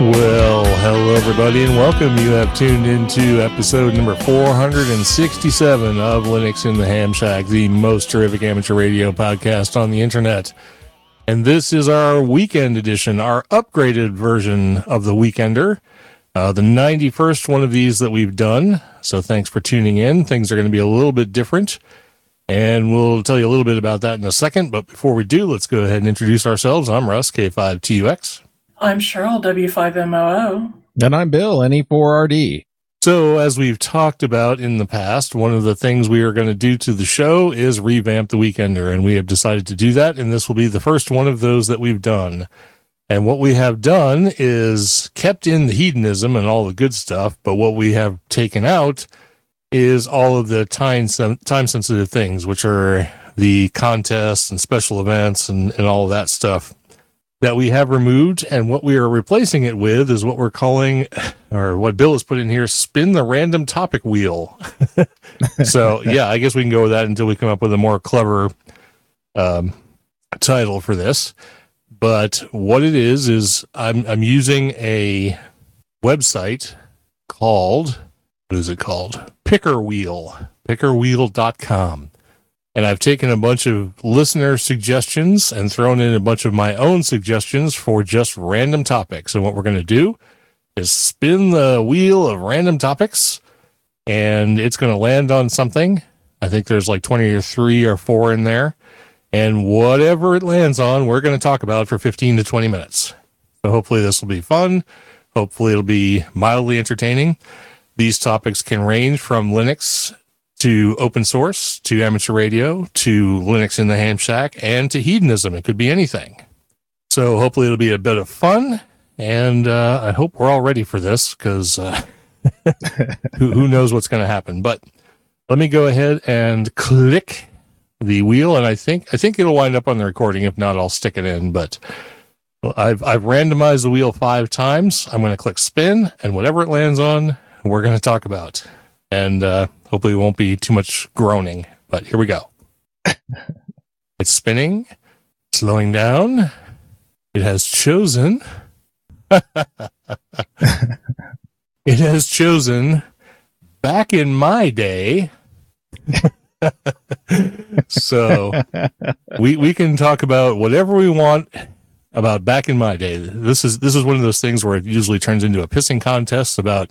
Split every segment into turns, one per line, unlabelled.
Well, hello everybody and welcome. You have tuned into episode number 467 of Linux in the Ham Shack, the most terrific amateur radio podcast on the internet. And this is our weekend edition, our upgraded version of the Weekender, uh, the 91st one of these that we've done. So thanks for tuning in. Things are going to be a little bit different. And we'll tell you a little bit about that in a second. But before we do, let's go ahead and introduce ourselves. I'm Russ, K5TUX.
I'm Cheryl, W5MOO.
And I'm Bill, NE4RD.
So, as we've talked about in the past, one of the things we are going to do to the show is revamp the Weekender, and we have decided to do that. And this will be the first one of those that we've done. And what we have done is kept in the hedonism and all the good stuff, but what we have taken out is all of the time time sensitive things, which are the contests and special events and, and all of that stuff that we have removed and what we are replacing it with is what we're calling or what bill has put in here spin the random topic wheel. So yeah i guess we can go with that until we come up with a more clever um, title for this. But what it is is i'm i'm using a website called what is it called? Picker wheel pickerwheel.com and I've taken a bunch of listener suggestions and thrown in a bunch of my own suggestions for just random topics. And what we're going to do is spin the wheel of random topics and it's going to land on something. I think there's like 20 or three or four in there. And whatever it lands on, we're going to talk about for 15 to 20 minutes. So hopefully this will be fun. Hopefully it'll be mildly entertaining. These topics can range from Linux to open source, to amateur radio, to Linux in the ham shack, and to hedonism. It could be anything. So hopefully it'll be a bit of fun. And uh, I hope we're all ready for this because uh, who, who knows what's going to happen. But let me go ahead and click the wheel, and I think I think it'll wind up on the recording. If not, I'll stick it in. But I've I've randomized the wheel five times. I'm going to click spin, and whatever it lands on, we're going to talk about. And uh, Hopefully, it won't be too much groaning, but here we go. it's spinning, slowing down. It has chosen. it has chosen back in my day. so we we can talk about whatever we want about back in my day. This is this is one of those things where it usually turns into a pissing contest about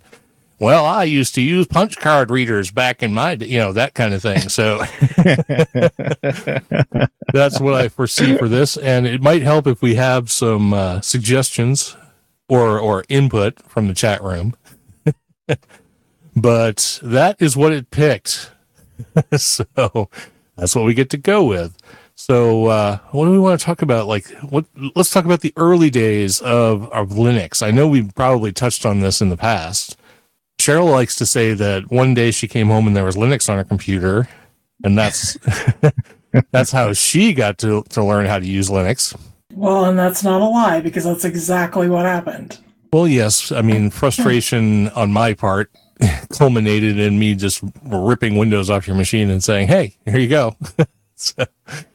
well, I used to use punch card readers back in my, you know, that kind of thing. So that's what I foresee for this. And it might help if we have some uh, suggestions or, or input from the chat room. but that is what it picked. so that's what we get to go with. So, uh, what do we want to talk about? Like, what? Let's talk about the early days of of Linux. I know we've probably touched on this in the past, Cheryl likes to say that one day she came home and there was Linux on her computer, and that's that's how she got to to learn how to use Linux.
Well, and that's not a lie because that's exactly what happened.
Well, yes, I mean frustration on my part culminated in me just ripping Windows off your machine and saying, "Hey, here you go."
so,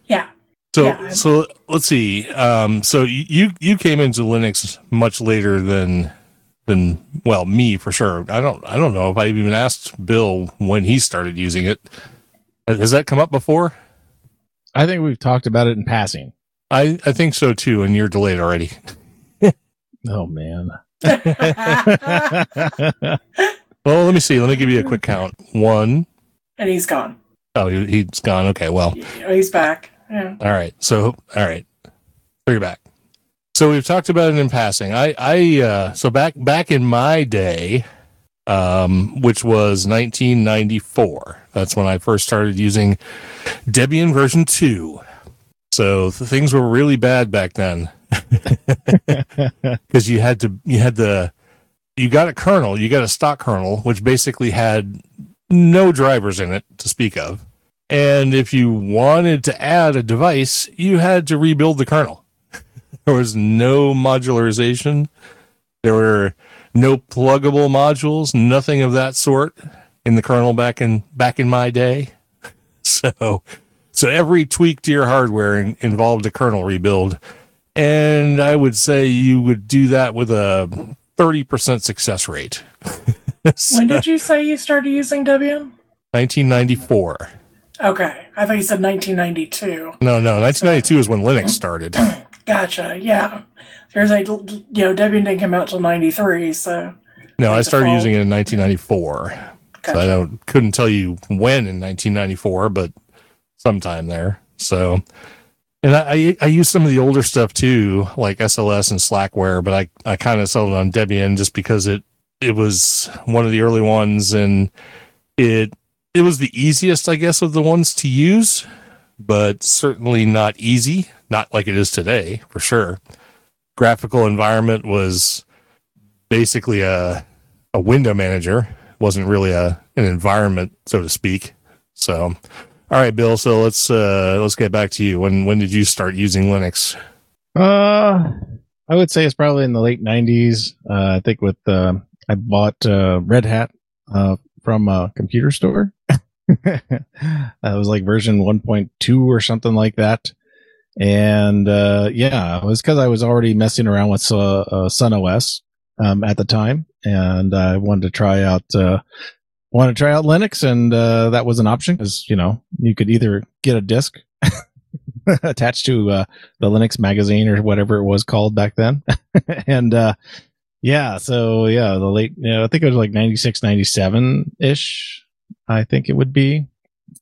yeah.
So
yeah.
so let's see. Um, so you you came into Linux much later than than well me for sure. I don't I don't know if I even asked Bill when he started using it. Has that come up before?
I think we've talked about it in passing.
I I think so too, and you're delayed already.
oh man.
well, let me see. Let me give you a quick count. One.
And he's gone.
Oh, he, he's gone. Okay, well,
he's back. Yeah.
all right. So, all right, so you're back. So we've talked about it in passing. I, I, uh, so back back in my day, um, which was 1994. That's when I first started using Debian version two. So the things were really bad back then because you had to you had the you got a kernel, you got a stock kernel, which basically had no drivers in it to speak of. And if you wanted to add a device, you had to rebuild the kernel. there was no modularization. There were no pluggable modules, nothing of that sort in the kernel back in back in my day. So so every tweak to your hardware in, involved a kernel rebuild. And I would say you would do that with a 30% success rate. So,
When did you say you started using Debian?
1994.
Okay. I thought you said 1992.
No, no, 1992 is when Linux started.
Gotcha. Yeah. There's a, you know, Debian didn't come out till 93, so.
No, I started using it in 1994. So I don't couldn't tell you when in 1994, but sometime there. So, and I I, I use some of the older stuff too, like SLS and Slackware, but I I kind of settled on Debian just because it it was one of the early ones and it it was the easiest, I guess, of the ones to use, but certainly not easy, not like it is today for sure. Graphical environment was basically a a window manager wasn't really a an environment so to speak so all right bill so let's uh let's get back to you when when did you start using linux
Uh, I would say it's probably in the late '90s. Uh, I think with uh, I bought uh, Red Hat uh, from a computer store. it was like version 1.2 or something like that. And uh, yeah, it was because I was already messing around with uh, uh, Sun OS um, at the time, and I wanted to try out uh, wanted to try out Linux, and uh, that was an option because you know you could either get a disk attached to uh, the Linux magazine or whatever it was called back then. and uh yeah, so yeah, the late you know, I think it was like 96 97 ish. I think it would be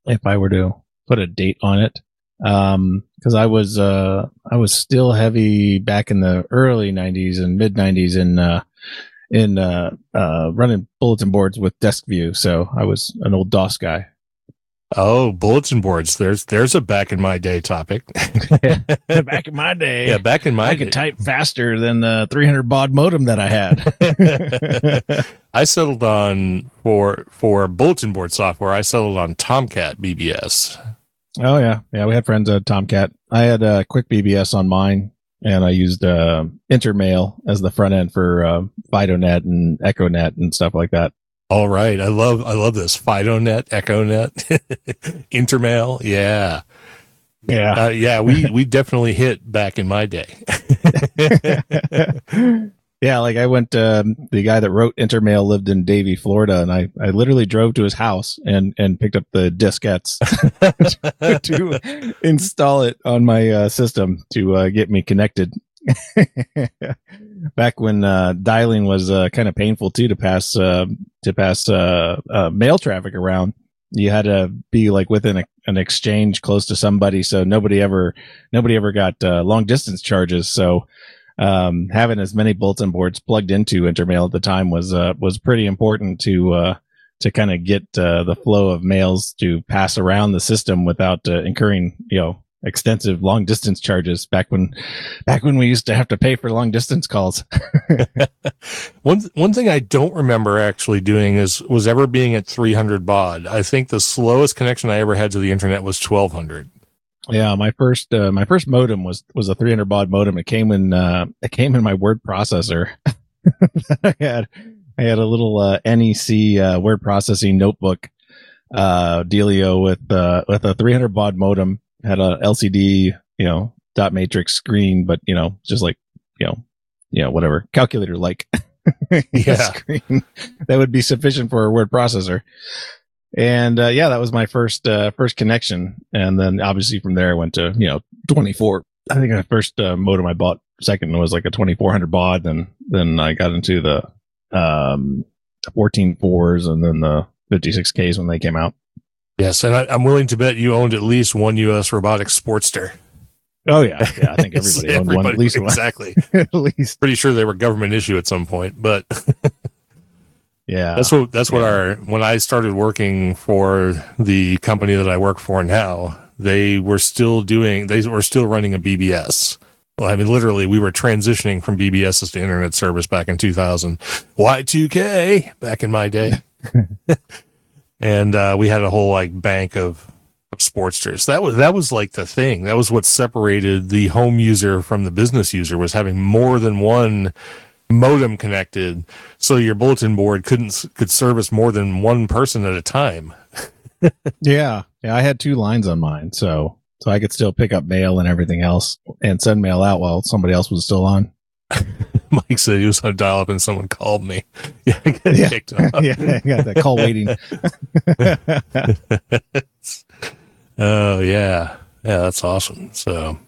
if I were to put a date on it. Um cuz I was uh I was still heavy back in the early 90s and mid 90s in uh in uh uh running bulletin boards with DESQview so i was an old dos guy
oh bulletin boards there's there's a back in my day topic
back in my day
yeah back in my
I
day
could type faster than the 300 baud modem that I had.
I settled on for for bulletin board software. I settled on Tomcat BBS.
oh yeah, yeah. We had friends at Tomcat. I had uh, Quick BBS on mine, and I used uh, Intermail as the front end for uh, FidoNet and EchoNet and stuff like that.
All right, I love I love this FidoNet, EchoNet, Intermail. Yeah,
Yeah.
uh, yeah. We we definitely hit back in my day.
yeah, like I went. Um, the guy that wrote Intermail lived in Davie, Florida, and I, I literally drove to his house and and picked up the diskettes to install it on my uh, system to uh, get me connected. Back when uh, dialing was uh, kind of painful too to pass uh, to pass uh, uh, mail traffic around. You had to be like within a, an exchange close to somebody, so nobody ever nobody ever got long distance charges. So um, having as many bulletin boards plugged into Intermail at the time was was pretty important to to kind of get the flow of mails to pass around the system without incurring you know extensive long distance charges back when back when we used to have to pay for long distance calls.
one one thing I don't remember actually doing is was ever being at 300 baud. I think the slowest connection I ever had to the internet was 1200.
Yeah, my first uh, my first modem was was a 300 baud modem. It came in uh, it came in my word processor. I had I had a little uh, NEC uh, word processing notebook uh, dealio with uh, with a 300 baud modem. Had a LCD, you know, dot matrix screen, but you know, just like you know, you know, whatever calculator like
Yeah.
screen that would be sufficient for a word processor and uh, yeah, that was my first uh, first connection, and then obviously from there I went to you know 24. I think my first uh, modem I bought second was like a 2400 baud, then then I got into the um 14 fours and then the 56ks when they came out.
Yes, and I, I'm willing to bet you owned at least one U.S. robotics Sportster.
Oh yeah, yeah. I think everybody owned one at least one.
exactly.
at least,
Pretty sure they were government issue at some point, but
yeah.
that's what that's what
Yeah.
our when I started working for the company that I work for now, they were still doing they were still running a BBS. Well, I mean, literally, we were transitioning from BBS to internet service back in 2000, Y2K back in my day, and uh, we had a whole like bank of, of Sportsters. That was that was like the thing. That was what separated the home user from the business user was having more than one modem connected, so your bulletin board couldn't could service more than one person at a time.
Yeah, yeah. I had two lines on mine, so so I could still pick up mail and everything else, and send mail out while somebody else was still on.
Mike said he was on dial up and someone called me. Yeah, I got
Yeah.
kicked off.
yeah, I got that call waiting.
Oh yeah, yeah, that's awesome. So,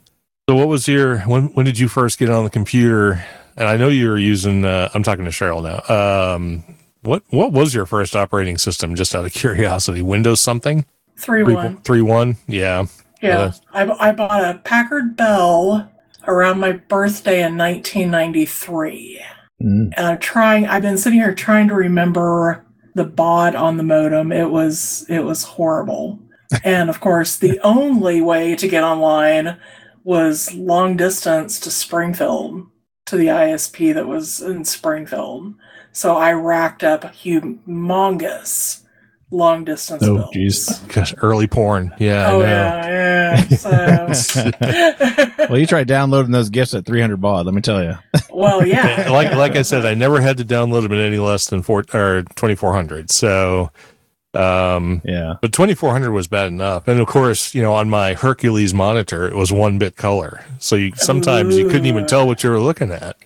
so what was your when? When did you first get on the computer? And I know you were using. Uh, I'm talking to Cheryl now. Um, what what was your first operating system? Just out of curiosity, Windows something
Three
three
one.
three one. Yeah,
Yeah, I, I bought a Packard Bell around my birthday in 1993,
Mm.
and I'm trying. I've been sitting here trying to remember the baud on the modem. It was it was horrible, and of course, the only way to get online was long distance to Springfield to the ISP that was in Springfield. So I racked up humongous long distance
Oh, jeez.
gosh, early porn. Yeah,
Oh
I know.
yeah, yeah. So,
Well, you try downloading those gifts at 300 baud. Let me tell you.
well, yeah.
like like I said, I never had to download them at any less than four or twenty four hundred. So, um,
Yeah.
but twenty four hundred was bad enough. And of course, you know, on my Hercules monitor, it was one bit color, so you sometimes you couldn't even tell what you were looking at.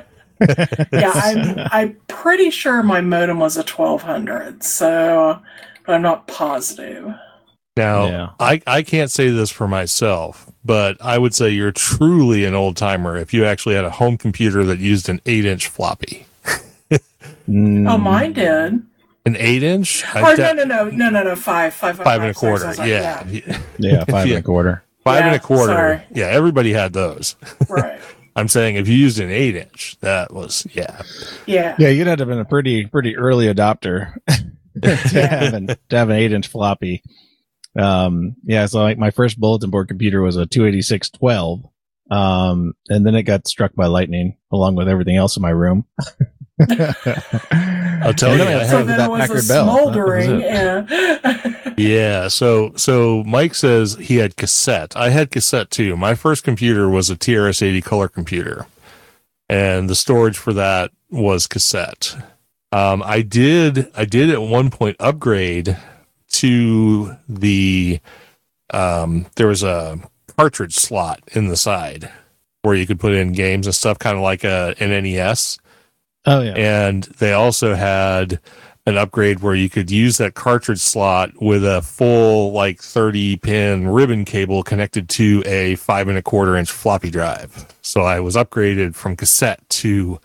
yeah, I'm I'm pretty sure my modem was a 1200, so but I'm not positive.
Now,
Yeah.
I I can't say this for myself, but I would say you're truly an old timer if you actually had a home computer that used an eight inch floppy.
Mm.
Oh, mine did.
An eight inch?
Oh no no no no no no five five
Five and a quarter.
sorry,
Yeah.
Yeah, five
Yeah.
and a quarter.
Five and a quarter.
sorry.
Yeah, everybody had those.
Right.
I'm saying if you used an eight inch, that was yeah.
Yeah.
Yeah, you'd have to have been a pretty pretty early adopter to, have an, to have an eight inch floppy. Um, yeah, so like my first bulletin board computer was a 28612. Um, and then it got struck by lightning along with everything else in my room.
I'll tell
And
you,
then
I
I
So
have,
had
then
that
it was a
Packard Bell. That was
smoldering. Yeah.
yeah. So so Mike says he had cassette. I had cassette too. My first computer was a TRS-80 color computer, and the storage for that was cassette. Um, I did I did at one point upgrade to the um, there was a cartridge slot in the side where you could put in games and stuff, kind of like a an NES.
Oh yeah.
and they also had an upgrade where you could use that cartridge slot with a full like 30 pin ribbon cable connected to a five and a quarter inch floppy drive so i was upgraded from cassette to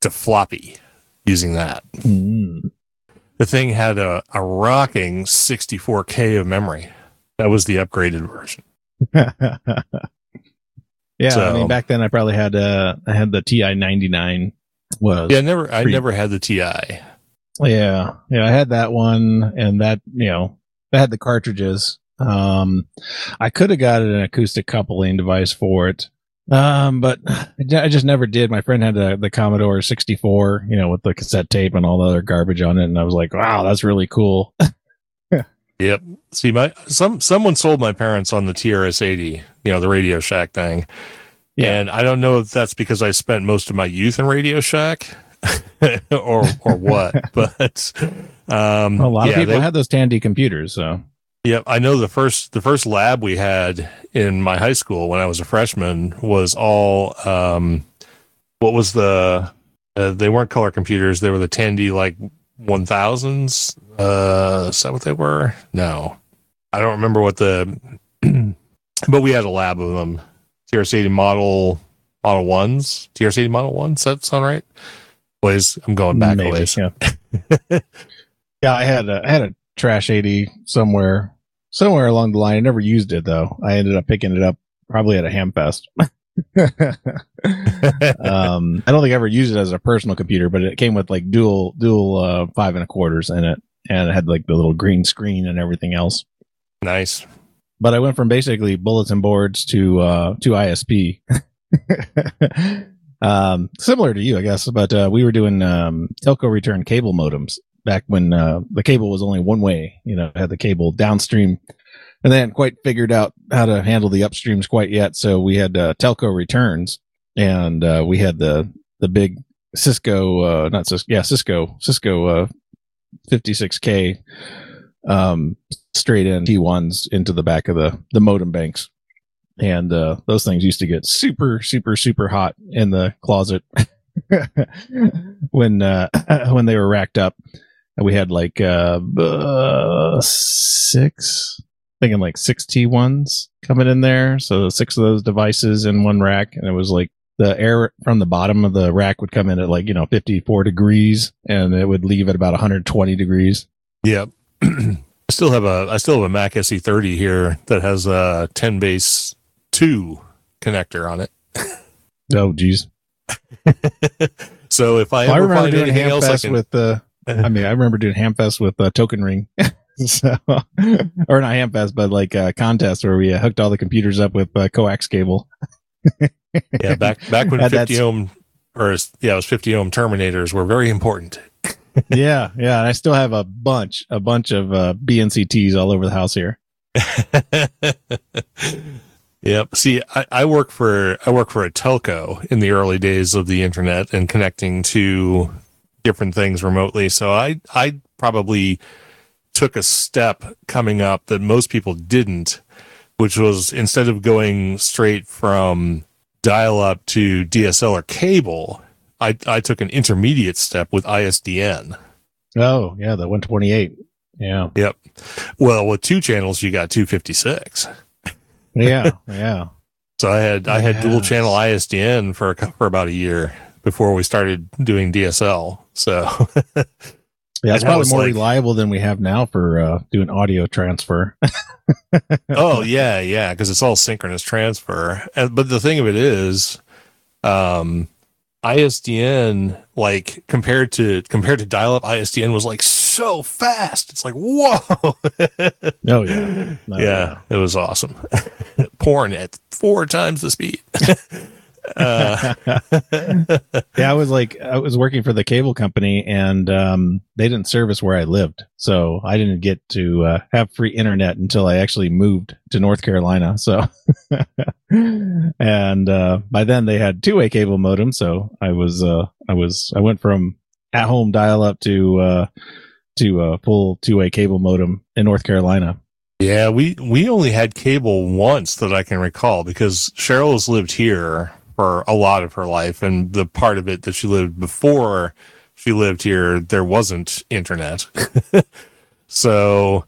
to floppy using that
Mm.
the thing had a, a rocking 64k of memory that was the upgraded version
yeah, I mean back then I probably had uh I had the TI ninety nine was
yeah I never i never had the ti
Yeah, yeah, I had that one, and that you know, I had the cartridges. Um, I could have got an acoustic coupling device for it, um, but I just never did. My friend had the, the Commodore 64, you know, with the cassette tape and all the other garbage on it, and I was like, wow, that's really cool.
Yep. See, my some someone sold my parents on the TRS eighty, you know, the Radio Shack thing.
Yeah.
And I don't know if that's because I spent most of my youth in Radio Shack or or what, but um
a lot
yeah,
of people
they-
had those Tandy computers, so
yeah, I know the first the first lab we had in my high school when I was a freshman was all um what was the uh, they weren't color computers, they were the Tandy like 1000s. Uh is that what they were? No. I don't remember what the but we had a lab of them. TRS-80 model model 1s, TRS-80 model 1s, does that sound right? Ways I'm going back a
maybe,
ways.
yeah. yeah, I had a, I had a Trash 80 somewhere, somewhere along the line. I never used it though. I ended up picking it up probably at a Hamfest. um, I don't think I ever used it as a personal computer, but it came with like dual, dual, uh, five and a quarters in it. And it had like the little green screen and everything else.
Nice.
But I went from basically bulletin boards to, uh, to ISP. um, similar to you, I guess, but, uh, we were doing, um, telco return cable modems back when, uh, the cable was only one way, you know, had the cable downstream and they hadn't quite figured out how to handle the upstreams quite yet. So we had, uh, telco returns and, uh, we had the, the big Cisco, uh, not Cisco, yeah, Cisco, Cisco, uh, 56k, um, straight in T1s into the back of the, the modem banks. And uh, those things used to get super super super hot in the closet when uh, when they were racked up. And we had like uh, uh six thinking like six t1s coming in there. So six of those devices in one rack. And it was like the air from the bottom of the rack would come in at like you know 54 degrees and it would leave at about 120 degrees.
Yep. I still have a I still have a Mac SE30 here that has a 10 base 2 connector on it.
oh geez
so if I
Well, I remember doing
anything else, I
Hamfest
can,
with the. I mean, I remember doing Hamfest with uh, Token Ring, so or not Hamfest, but like a contest where we uh, hooked all the computers up with uh, coax cable.
yeah, back back when 50 ohm or yeah, it was 50 ohm terminators were very important.
yeah, yeah, and I still have a bunch, a bunch of uh, BNCTs all over the house here.
yep. See, I, I work for I work for a telco in the early days of the internet and connecting to different things remotely. So I I probably took a step coming up that most people didn't, which was instead of going straight from dial up to DSL or cable, I I took an intermediate step with ISDN.
Oh, yeah, the 128. Yeah,
Yep. Well, with two channels, you got 256.
yeah, yeah.
So I had I had dual channel ISDN for a for about a year before we started doing DSL. So
Yeah, it's probably more
like-
reliable than we have now for uh, doing audio transfer.
oh yeah, yeah, because it's all synchronous transfer. And, but the thing of it is, um, ISDN like compared to compared to dial up, ISDN was like so fast. It's like whoa.
Oh yeah, No,
yeah, it was awesome. Porn at four times the speed. uh,
yeah, I was like, I was working for the cable company and, um, they didn't service where I lived. So I didn't get to, uh, have free internet until I actually moved to North Carolina. So, and, uh, by then they had two way cable modem. So I was, uh, I was, I went from at home dial up to, uh, to a full two way cable modem in North Carolina.
Yeah, we we only had cable once that I can recall because Cheryl has lived here for a lot of her life, and the part of it that she lived before she lived here, there wasn't internet, so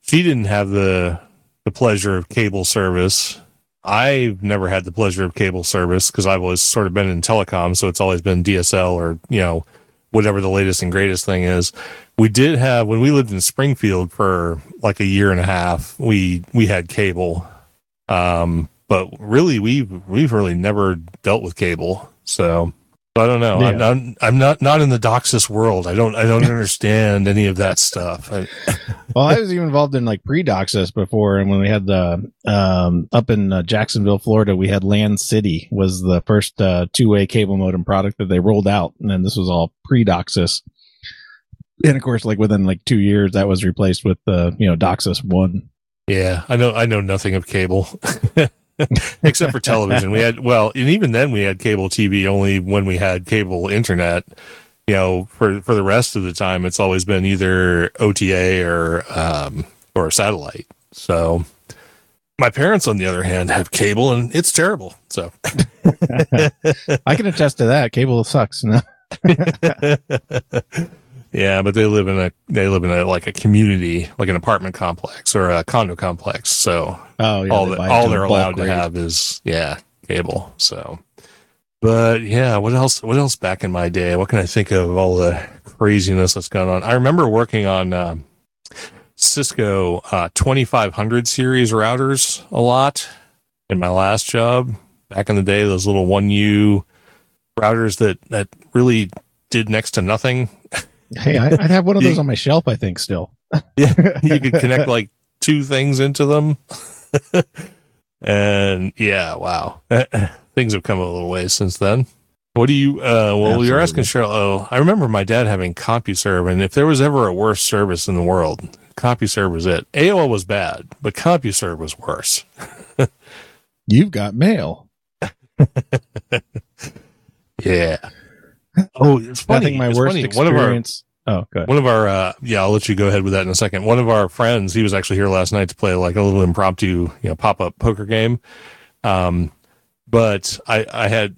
she didn't have the the pleasure of cable service. I've never had the pleasure of cable service because I've always sort of been in telecom, so it's always been DSL or you know whatever the latest and greatest thing is we did have when we lived in Springfield for like a year and a half. We we had cable, um, but really we've we've really never dealt with cable. So I don't know. I'm
Yeah.
not I'm not not in the DOCSIS world. I don't I don't understand any of that stuff. I,
well, I was even involved in like pre-DOCSIS before, and when we had the um, up in uh, Jacksonville, Florida, we had LANcity was the first uh, two-way cable modem product that they rolled out, and then this was all pre-DOCSIS. And of course, like within like two years, that was replaced with uh, you know DOCSIS one.
yeah, I know I know nothing of cable. Except for television, we had well, and even then we had cable TV only when we had cable internet. You know, for for the rest of the time, it's always been either OTA or um, or satellite. So, my parents, on the other hand, have cable, and it's terrible. So,
I can attest to that. Cable sucks. No?
yeah, but they live in a they live in a like a community, like an apartment complex or a condo complex. So
Oh, yeah,
all that all they're allowed to have is yeah cable. So, but yeah, what else? What else back in my day? What can I think of? All the craziness that's going on. I remember working on. Um, Cisco uh, 2500 series routers a lot in my last job. Back in the day, those little 1U routers that, that really did next to nothing.
Hey, I, I'd have one of those on my shelf. I think still.
Yeah, you could connect like two things into them. and yeah, wow. Things have come a little way since then. What do you, uh, well, you're asking Cheryl, oh, I remember my dad having CompuServe, and if there was ever a worse service in the world, CompuServe was it. AOL was bad, but CompuServe was worse.
You've got mail.
Yeah. Oh, it's funny.
I think my
It's
worst
funny. One of our
oh, good.
one of our uh yeah i'll let you go ahead with that in a second one of our friends he was actually here last night to play like a little impromptu you know pop-up poker game um but i i had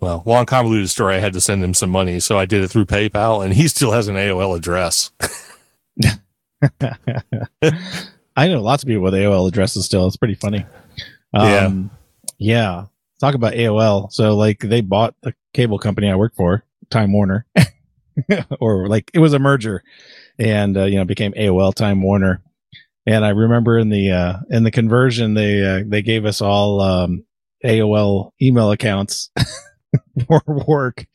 well long convoluted story i had to send him some money so i did it through paypal and he still has an aol address
I know lots of people with AOL addresses still. It's pretty funny. Um, yeah. Talk about AOL. So like they bought the cable company I work for, Time Warner, or like it was a merger and, uh, you know, became AOL Time Warner. And I remember in the, uh, in the conversion, they, uh, they gave us all, um, AOL email accounts for work.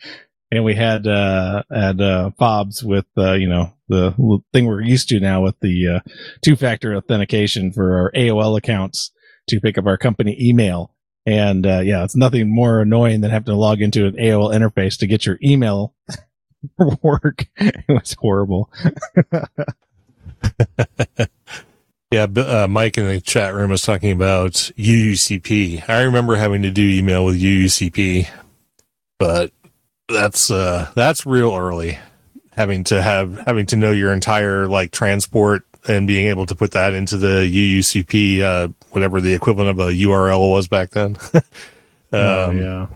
And we had, uh, had, uh, fobs with, uh, you know, the thing we're used to now with the, uh, two factor authentication for our AOL accounts to pick up our company email. And, uh, yeah, it's nothing more annoying than having to log into an AOL interface to get your email work. It was horrible.
yeah uh, mike in the chat room was talking about uucp i remember having to do email with uucp but that's uh that's real early having to have having to know your entire like transport and being able to put that into the uucp uh whatever the equivalent of a url was back then um,
oh, yeah.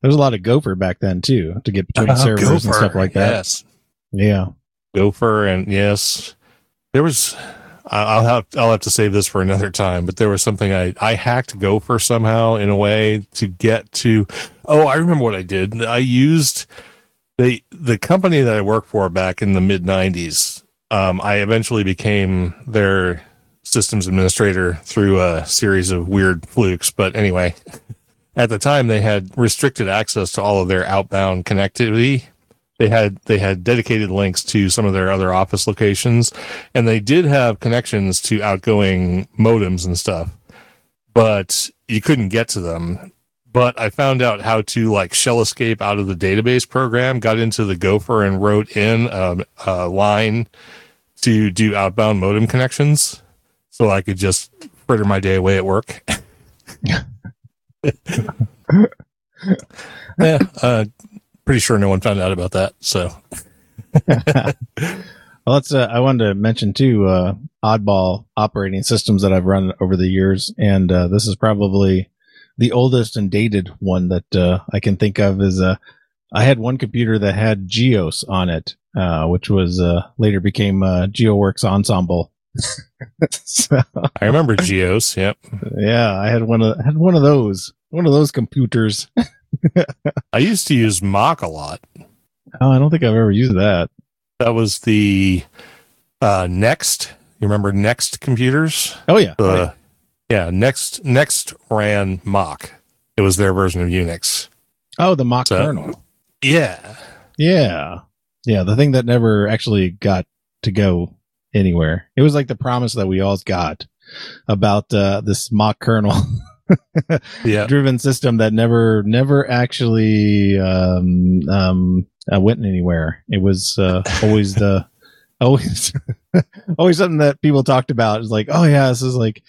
There was a lot of Gopher back then too to get between
uh,
servers and stuff like that.
yes
Yeah.
gopher and yes there was i'll have i'll have to save this for another time but there was something i i hacked gopher somehow in a way to get to oh i remember what i did i used the the company that i worked for back in the mid 90s um i eventually became their systems administrator through a series of weird flukes but anyway. At the time they had restricted access to all of their outbound connectivity. They had they had dedicated links to some of their other office locations and they did have connections to outgoing modems and stuff but you couldn't get to them but i found out how to like shell escape out of the database program got into the gopher and wrote in um, a line to do outbound modem connections so i could just fritter my day away at work yeah uh, pretty sure no one found out about that so
Well, that's, uh, I wanted to mention too, uh, oddball operating systems that I've run over the years. And, uh, this is probably the oldest and dated one that, uh, I can think of is, uh, I had one computer that had Geos on it, uh, which was, uh, later became, uh, GeoWorks Ensemble. so,
i remember geos yep
yeah, I had one of, I had one of those, one of those computers.
i used to use Mach a lot
Oh, I don't think I've ever used that.
That was the uh, Next. You remember Next computers?
Oh yeah. Oh,
Uh, yeah, Next Next ran Mach. It was their version of Unix.
oh, the Mach
So-
kernel.
Yeah,
Yeah. Yeah. The thing that never actually got to go anywhere. It was like the promise that we all got about uh, this Mach kernel
yeah.
driven system that never, never actually um, um, uh, went anywhere. It was uh, always the, always, always something that people talked about. It's like, oh yeah, this is like,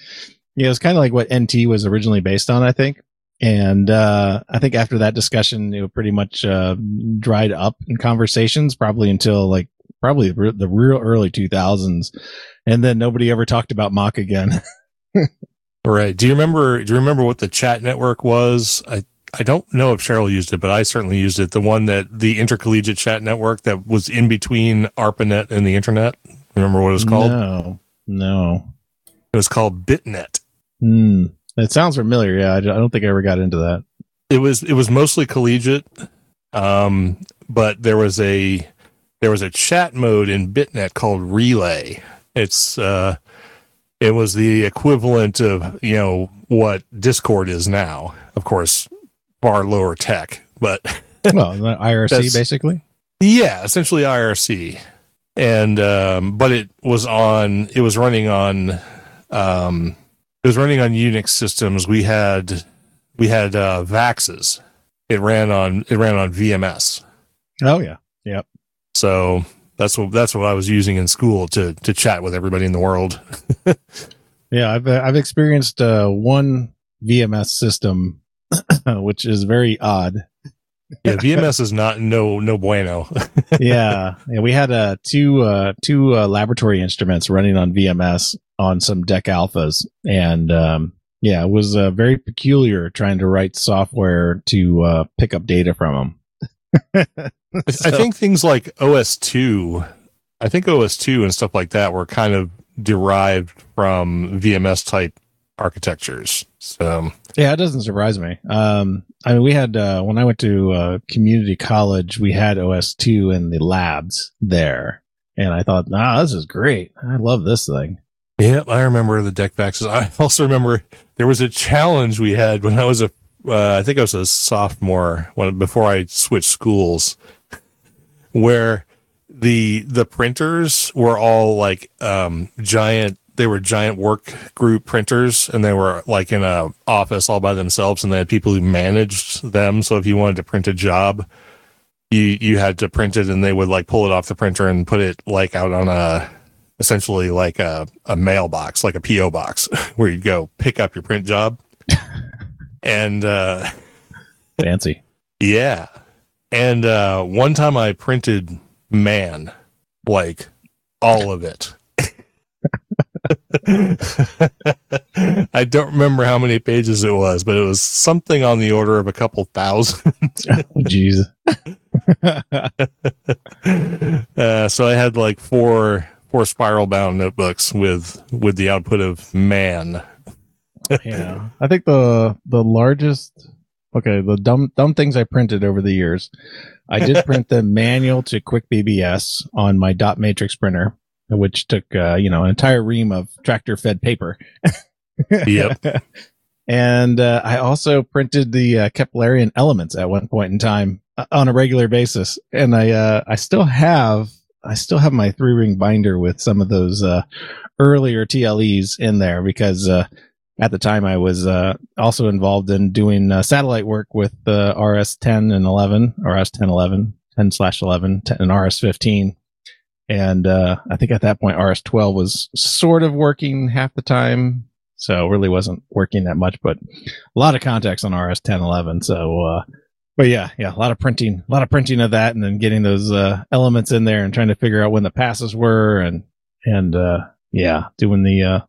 yeah, it's kind of like what NT was originally based on, I think. And uh, I think after that discussion, it pretty much uh, dried up in conversations, probably until like probably the the real early 2000s, and then nobody ever talked about Mach again.
Right. Do you remember? Do you remember what the chat network was? I I don't know if Cheryl used it, but I certainly used it. The one that the intercollegiate chat network that was in between ARPANET and the internet. Remember what it was called?
No, no.
It was called BitNet.
Hmm. It sounds familiar. Yeah, I, I don't think I ever got into that.
it was it was mostly collegiate um but there was a there was a chat mode in bitnet called relay It's uh, it was the equivalent of you know what Discord is now. Of course, far lower tech, but
well, IRC basically.
yeah, essentially IRC. And um, but it was on. It was running on. Um, it was running on Unix systems. We had we had uh, Vaxes. It ran on it ran on VMS.
Oh yeah. Yep.
So that's what that's what I was using in school to to chat with everybody in the world.
Yeah, I've I've experienced uh, one VMS system, which is very odd.
Yeah, VMS is not no no bueno.
yeah, yeah, we had uh, two uh, two uh, laboratory instruments running on VMS on some DEC Alphas, and um, yeah, it was uh, very peculiar trying to write software to uh, pick up data from them.
I think things like OS two, I think OS two and stuff like that were kind of derived from VMS type architectures. So
Yeah, it doesn't surprise me. Um, I mean, we had uh, when I went to uh, community college, we had OS two in the labs there, and I thought, ah, this is great. I love this thing.
Yep, I remember the DEC boxes. I also remember there was a challenge we had when I was a, uh, I think I was a sophomore when before I switched schools, where the the printers were all like um, giant. They were giant work group printers, and they were like in a office all by themselves, and they had people who managed them. So if you wanted to print a job, you you had to print it, and they would like pull it off the printer and put it like out on a essentially like a, a mailbox, like a PO box, where you go pick up your print job. and uh,
Fancy.
yeah, and uh, one time I printed man, like all of it. I don't remember how many pages it was, but it was something on the order of a couple thousand.
Oh, Jeez.
uh, so I had like four four spiral bound notebooks with with the output of man.
yeah, I think the the largest. Okay, the dumb dumb things I printed over the years. I did print the manual to Quick BBS on my dot matrix printer, which took uh, you know an entire ream of tractor fed paper.
Yep.
and uh, I also printed the uh, Keplerian elements at one point in time uh, on a regular basis, and I uh, I still have I still have my three ring binder with some of those uh, earlier TLEs in there because uh, at the time I was uh, also involved in doing uh, satellite work with the RS 10 and 11, RS 10 11, 10 slash 11, and RS 15. And uh, I think at that point RS 12 was sort of working half the time, so really wasn't working that much, but a lot of contacts on RS 10 11. So, uh, but yeah, yeah, a lot of printing, a lot of printing of that, and then getting those uh, elements in there and trying to figure out when the passes were, and and uh, yeah, doing the uh,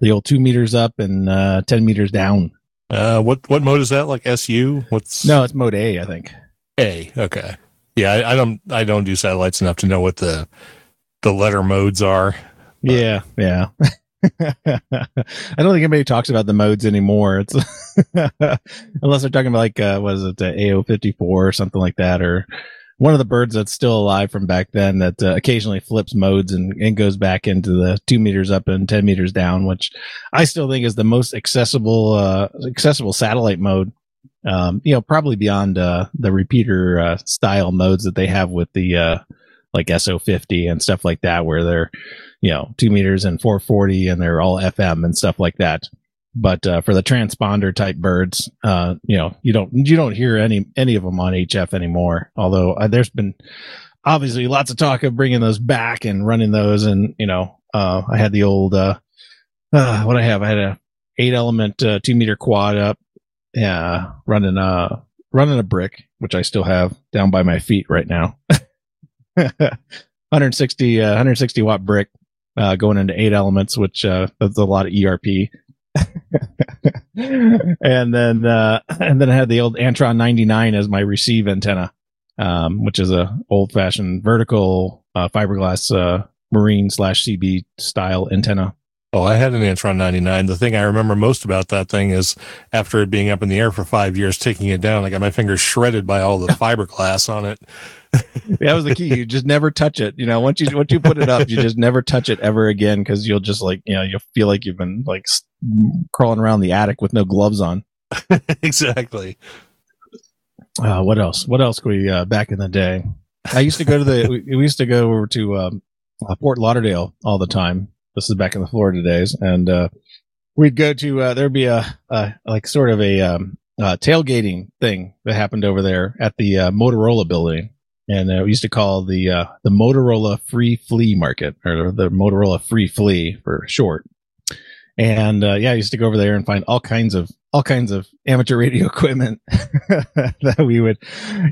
the old two meters up and uh, ten meters down.
Uh, what what mode is that? Like SU? What's
No, it's mode A, I think.
A? Okay. Yeah, I, I don't I don't do satellites enough to know what the the letter modes are.
Yeah, yeah. I don't think anybody talks about the modes anymore. It's unless they're talking about like uh, it, the AO fifty four or something like that, or one of the birds that's still alive from back then that uh, occasionally flips modes and, and goes back into the two meters up and ten meters down, which I still think is the most accessible uh, accessible satellite mode. Um, you know, probably beyond uh, the repeater uh, style modes that they have with the uh, like SO50 and stuff like that, where they're you know, two meters and 440 and they're all FM and stuff like that. But, uh, for the transponder type birds, uh, you know, you don't, you don't hear any, any of them on HF anymore. Although uh, there's been obviously lots of talk of bringing those back and running those. And, you know, uh, I had the old, uh, uh, what I have, I had a eight element, two meter quad up, yeah, running, uh, running a brick, which I still have down by my feet right now. 160, uh, 160 watt brick uh, going into eight elements, which uh, that's a lot of ERP. and then uh, and then I had the old Antron 99 as my receive antenna, um, which is a old fashioned vertical uh, fiberglass uh, marine slash CB style antenna.
Oh, I had an Antron 99. The thing I remember most about that thing is after it being up in the air for five years, taking it down, I got my fingers shredded by all the fiberglass on it.
that was the key. You just never touch it. You know, once you once you put it up, you just never touch it ever again because you'll just like you know you'll feel like you've been like s- crawling around the attic with no gloves on.
exactly.
Uh, what else? What else could we uh, back in the day? I used to go to the we, we used to go over to um, uh, Fort Lauderdale all the time. This is back in the Florida days, and uh, we'd go to uh, there'd be a, a like sort of a um, uh, tailgating thing that happened over there at the uh, Motorola building, and uh, we used to call the uh, the Motorola Free Flea Market or the Motorola Free Flea for short. And uh, yeah, I used to go over there and find all kinds of all kinds of amateur radio equipment that we would,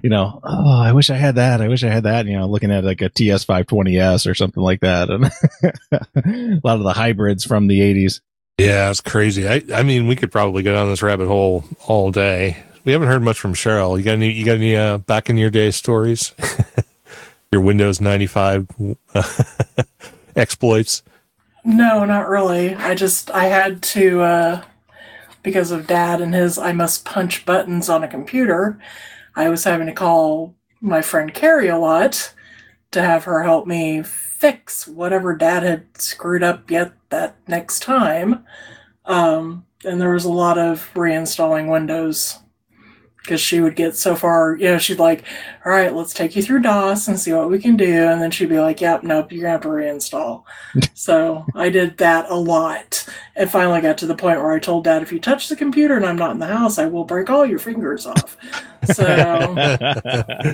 you know, oh, I wish I had that. I wish I had that. You know, looking at like a TS 520S or something like that, and a lot of the hybrids from the 80s.
Yeah, it's crazy. I, I mean, we could probably go down this rabbit hole all day. We haven't heard much from Cheryl. You got any? You got any uh, back in your day stories? your Windows ninety five exploits.
No, not really. I just I had to uh because of dad and his I must punch buttons on a computer. I was having to call my friend Carrie a lot to have her help me fix whatever dad had screwed up yet that next time. Um and there was a lot of reinstalling Windows because she would get so far, you know, she'd like, all right, let's take you through DOS and see what we can do. And then she'd be like, yep, nope, you're going to have to reinstall. so I did that a lot. And finally got to the point where I told dad, if you touch the computer and I'm not in the house, I will break all your fingers off. So,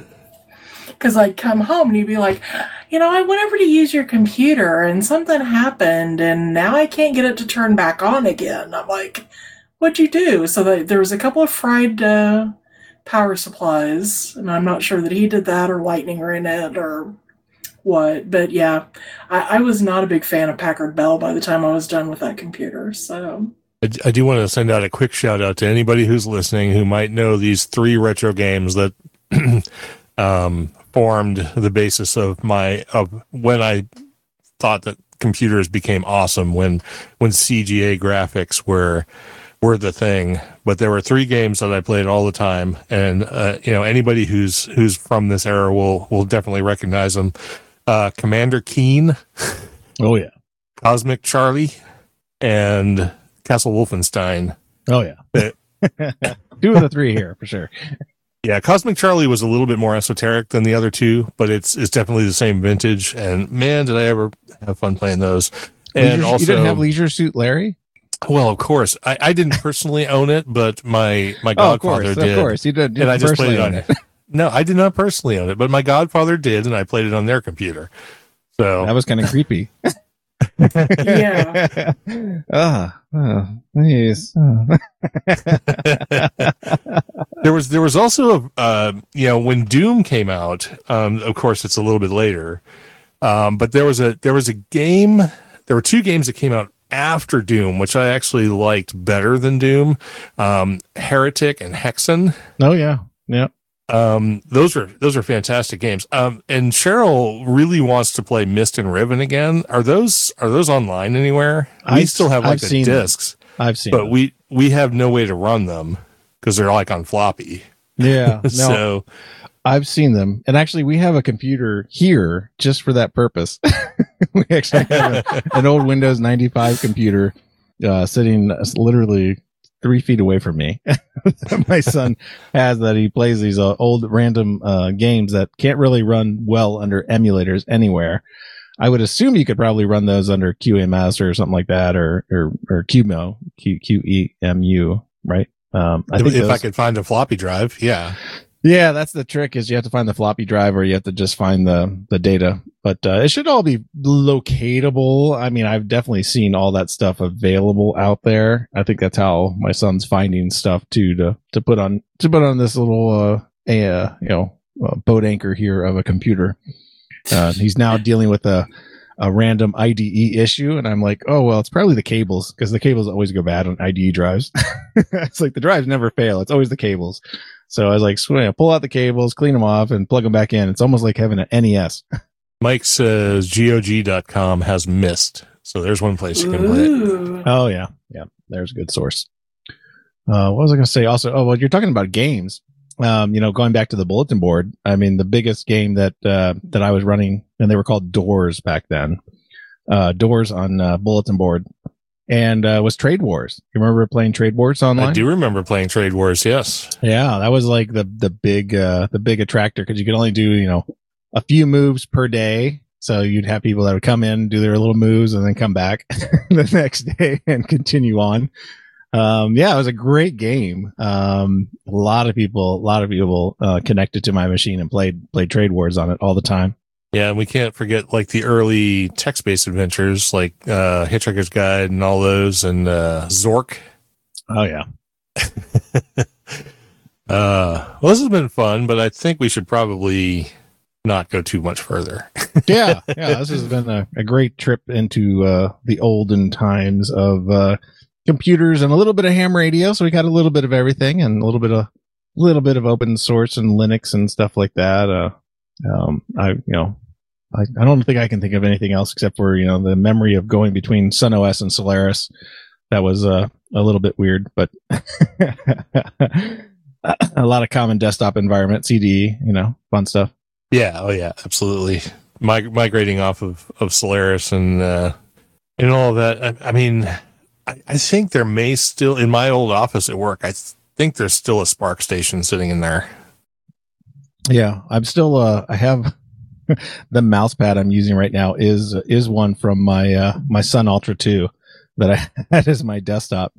because I'd come home and he'd be like, you know, I went over to use your computer and something happened and now I can't get it to turn back on again. I'm like, what'd you do? So there was a couple of fried uh, power supplies, and I'm not sure that he did that or lightning in it or what. But yeah, I, I was not a big fan of Packard Bell by the time I was done with that computer. So
I, I do want to send out a quick shout out to anybody who's listening who might know these three retro games that um, formed the basis of my of when I thought that computers became awesome when when CGA graphics were were the thing. But there were three games that I played all the time, and uh, you know anybody who's who's from this era will will definitely recognize them. Uh, Commander Keen,
oh yeah,
Cosmic Charlie, and Castle Wolfenstein.
oh yeah. Two of the three here for sure.
Yeah, Cosmic Charlie was a little bit more esoteric than the other two, but it's it's definitely the same vintage. And man, did I ever have fun playing those! And
Leisure-
also,
you didn't have Leisure Suit Larry?
Well, of course, I, I didn't personally own it, but my my
Oh, of course,
godfather
of
did.
course. You did.
and I just played it on it. No, I did not personally own it, but my godfather did, and I played it on their computer. So
That was kind of creepy.
Yeah.
Ah, oh, nice. Oh.
there was there was also a uh, you know when Doom came out. Um, of course, it's a little bit later, um, but there was a there was a game. There were two games that came out after Doom, which I actually liked better than Doom. Um, Heretic and Hexen.
Oh yeah, yeah.
Um, those are those are fantastic games. Um, and Cheryl really wants to play Myst and Riven again. Are those are those online anywhere? We
I've-
still have like
I've
the
seen them.
discs,
I've seen.
but
them.
we we have no way to run them because they're like on floppy.
yeah, no,
so
I've seen them, and actually, we have a computer here just for that purpose. we actually have a, an old Windows ninety five computer uh, sitting literally three feet away from me. My son has that he plays these uh, old random uh, games that can't really run well under emulators anywhere. I would assume you could probably run those under QMS or something like that, or or or QMO, Q Q E M U, right? Um, I
if,
think
if I could find a floppy drive, yeah.
Yeah, that's the trick is you have to find the floppy drive or you have to just find the the data. But uh, it should all be locatable. I mean, I've definitely seen all that stuff available out there. I think that's how my son's finding stuff too to to put on to put on this little uh, uh you know uh, boat anchor here of a computer. Uh, he's now dealing with a a random IDE issue, and I'm like, oh well, it's probably the cables because the cables always go bad on IDE drives. it's like the drives never fail; it's always the cables. So I was like, swear, pull out the cables, clean them off, and plug them back in. It's almost like having an NES.
Mike says GOG.com has Myst. So there's one place you can play it.
Oh yeah, yeah. There's a good source. Uh, what was I going to say? Also, oh well, you're talking about games. um, you know, going back to the bulletin board, I mean, the biggest game that uh, that I was running, and they were called Doors back then, uh, Doors on uh, bulletin board, and uh, was Trade Wars. You remember playing Trade Wars online?
I do remember playing Trade Wars. Yes.
Yeah, that was like the the big uh, the big attractor because you could only do you know a few moves per day. So you'd have people that would come in, do their little moves, and then come back the next day and continue on um, yeah, it was a great game. Um, a lot of people, a lot of people uh, connected to my machine and played played Trade Wars on it all the time.
Yeah, and we can't forget like the early text-based adventures, like uh, Hitchhiker's Guide and all those, and uh, Zork.
Oh yeah.
uh, well, this has been fun, but I think we should probably not go too much further.
yeah, yeah, this has been a, a great trip into uh, the olden times of uh, computers and a little bit of ham radio. So we got a little bit of everything and a little bit of little bit of open source and Linux and stuff like that. Uh, um, I you know, I, I don't think I can think of anything else except for you know the memory of going between SunOS and Solaris. That was uh, a little bit weird, but a lot of common desktop environment, CD, you know, fun stuff.
Yeah, oh yeah, absolutely. Mig- migrating off of, of Solaris and uh, and all that. I, I mean, I, I think there may still in my old office at work. I th- think there's still a SPARCstation sitting in there.
Yeah, I'm still. Uh, I have the mouse pad I'm using right now is is one from my uh, my Sun Ultra 2 that I had as my desktop.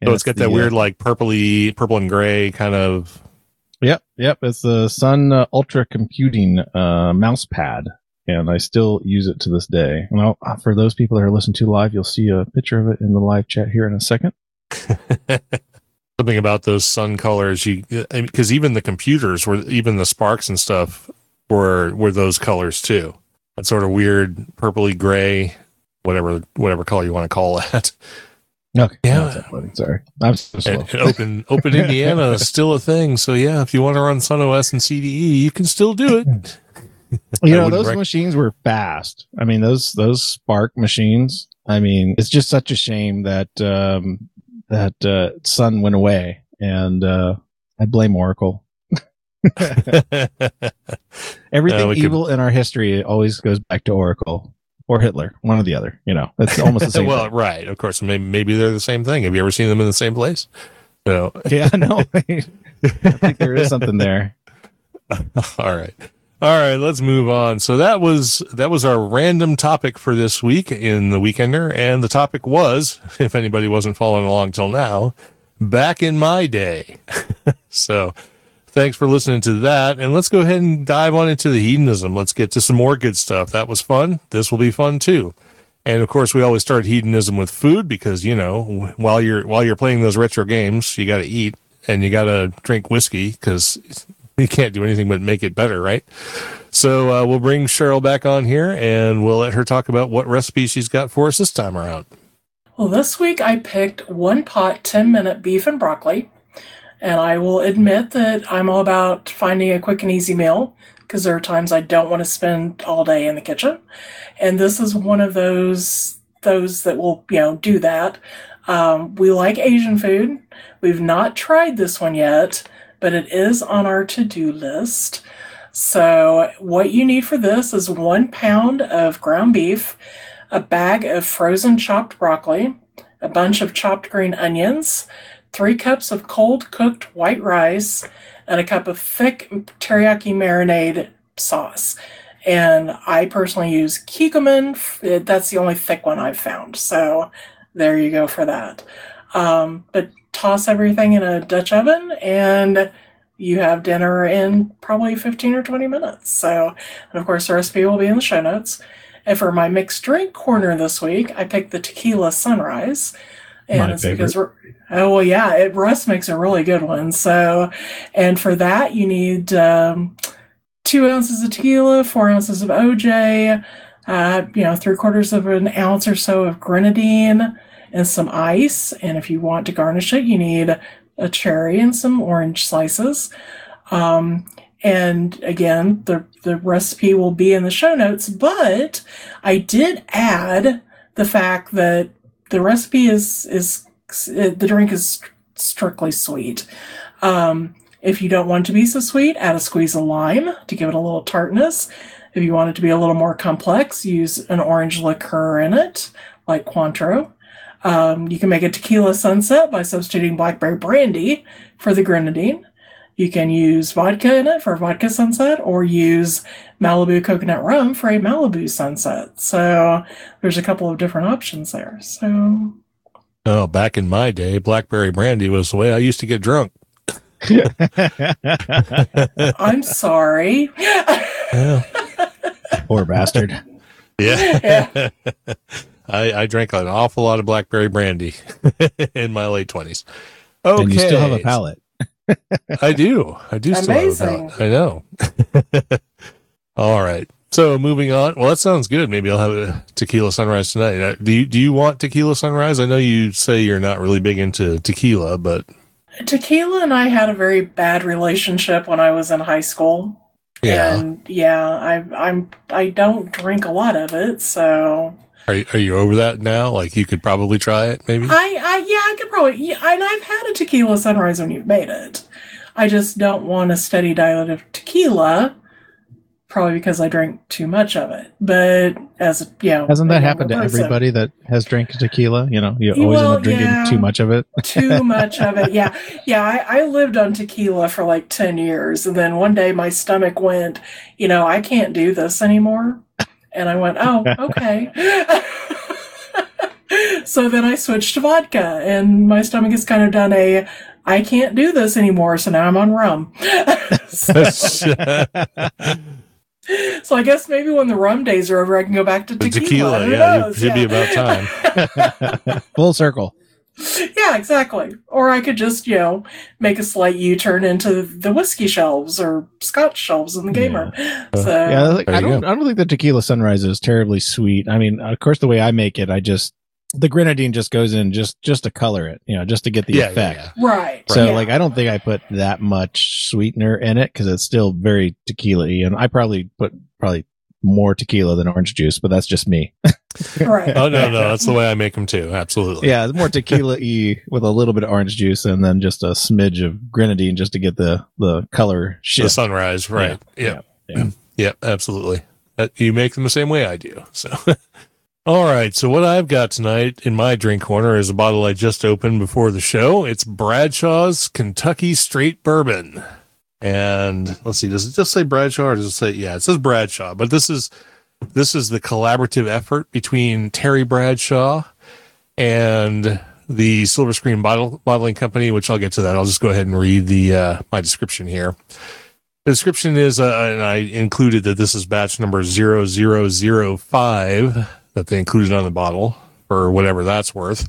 And so it's got the, that weird uh, like purpley, purple and gray kind of.
Yep, yep. It's the Sun uh, Ultra Computing uh, mouse pad, and I still use it to this day. I'll, uh, for those people that are listening to live, you'll see a picture of it in the live chat here in a second.
Something about those sun colors, you because even the computers were even the SPARCs and stuff were were those colors too. That sort of weird purpley gray, whatever whatever color you want to call that.
Okay. Yeah. Sorry. I'm so
slow. And, and open Open Indiana is still a thing. So yeah, if you want to run SunOS and CDE, you can still do it.
you know those rec- machines were fast i mean those those SPARC machines i mean it's just such a shame that um that uh sun went away and uh i blame oracle everything uh, evil in our history always goes back to oracle or hitler one or the other you know. It's almost the same
well
thing.
right of course maybe, maybe they're the same thing. Have you ever seen them in the same place?
No. Yeah no. I think there is something there.
All right. All right, let's move on. So that was that was our random topic for this week in the Weekender, and the topic was, if anybody wasn't following along till now, back in my day. so thanks for listening to that, and let's go ahead and dive on into the hedonism. Let's get to some more good stuff. That was fun. This will be fun too. And of course, we always start hedonism with food because you know while you're while you're playing those retro games, you got to eat and you got to drink whiskey because you can't do anything but make it better, right? So uh, we'll bring Cheryl back on here and we'll let her talk about what recipe she's got for us this time around.
Well, this week I picked one pot 10 minute beef and broccoli. And I will admit that I'm all about finding a quick and easy meal because there are times I don't want to spend all day in the kitchen. And this is one of those those that will, you know, do that. Um, we like Asian food. We've not tried this one yet, but it is on our to do list. So, what you need for this is one pound of ground beef, a bag of frozen chopped broccoli, a bunch of chopped green onions, three cups of cold cooked white rice, and a cup of thick teriyaki marinade sauce. And I personally use Kikkoman. That's the only thick one I've found. So there you go for that. Um, but toss everything in a Dutch oven, and you have dinner in probably 15 or 20 minutes. So, and of course, the recipe will be in the show notes. And for my mixed drink corner this week, I picked the tequila sunrise. And it's because, oh, well, yeah, it, Russ makes a really good one. So, and for that, you need um, two ounces of tequila, four ounces of OJ, uh, you know, three quarters of an ounce or so of grenadine, and some ice. And if you want to garnish it, you need a cherry and some orange slices. Um, and again, the, the recipe will be in the show notes, but I did add the fact that the recipe is, is, the drink is strictly sweet. Um, If you don't want to be so sweet, add a squeeze of lime to give it a little tartness. If you want it to be a little more complex, use an orange liqueur in it, like Cointreau. Um, you can make a tequila sunset by substituting blackberry brandy for the grenadine. You can use vodka in it for a vodka sunset or use Malibu coconut rum for a Malibu sunset. So there's a couple of different options there. So
Oh, back in my day, blackberry brandy was the way I used to get drunk.
I'm sorry.
Yeah.
Poor bastard.
Yeah. I, I drank an awful lot of blackberry brandy in my late twenties. Okay.
And you still have a palate.
I do. I do still have
Amazing.
I know. All right. So moving on. Well, that sounds good. Maybe I'll have a tequila sunrise tonight. Uh, Do you, do you want tequila sunrise? I know you say you're not really big into tequila, but
Tequila and I had a very bad relationship when I was in high school.
yeah.
And yeah, I I'm I don't drink a lot of it, so
Are you, are you over that now? Like you could probably try it, maybe.
I, I yeah, I could probably yeah, and I've had a tequila sunrise when you've made it. I just don't want a steady diet of tequila, probably because I drink too much of it. But as a, you know,
Hasn't that happened to
person,
everybody that has drank tequila? You know, you
Yeah,
always end up drinking
yeah.
too much of it.
too much of it. Yeah, yeah. I, I lived on tequila for like ten years, and then one day my stomach went, you know, I can't do this anymore, and I went, oh, okay. so then I switched to vodka, and my stomach has kind of done a. I can't do this anymore, so now I'm on rum. so, so I guess maybe when the rum days are over, I can go back to tequila.
tequila, yeah, it should be about time.
Full circle.
Yeah, exactly. Or I could just, you know, make a slight U turn into the whiskey shelves or scotch shelves in the gamer. So
Yeah, like, I don't.
go.
I don't think the tequila sunrise is terribly sweet. I mean, of course, the way I make it, I just the grenadine just goes in just just to color it, you know, just to get the
yeah, yeah,
effect.
yeah.
right.
So,
yeah.
like, I don't think I put that much sweetener in it because it's still very tequila-y, and I probably put probably more tequila than orange juice, but that's just me.
right.
Oh no, no, that's the way I make them too. Absolutely.
yeah, it's more tequila-y with a little bit of orange juice, and then just a smidge of grenadine just to get the the color
The sunrise, right?
Yeah,
Yep.
yeah.
Yep. Absolutely. Uh, you make them the same way I do. So. All right. So what I've got tonight in my drink corner is a bottle I just opened before the show. It's Bradshaw's Kentucky Straight Bourbon. And let's see, does it just say Bradshaw or does it say yeah, it says Bradshaw, but this is this is the collaborative effort between Terry Bradshaw and the Silver Screen Bottling Company, which I'll get to that. I'll just go ahead and read the uh, my description here. The description is, uh, and I included that this is batch number 0005 that they included on the bottle for whatever that's worth.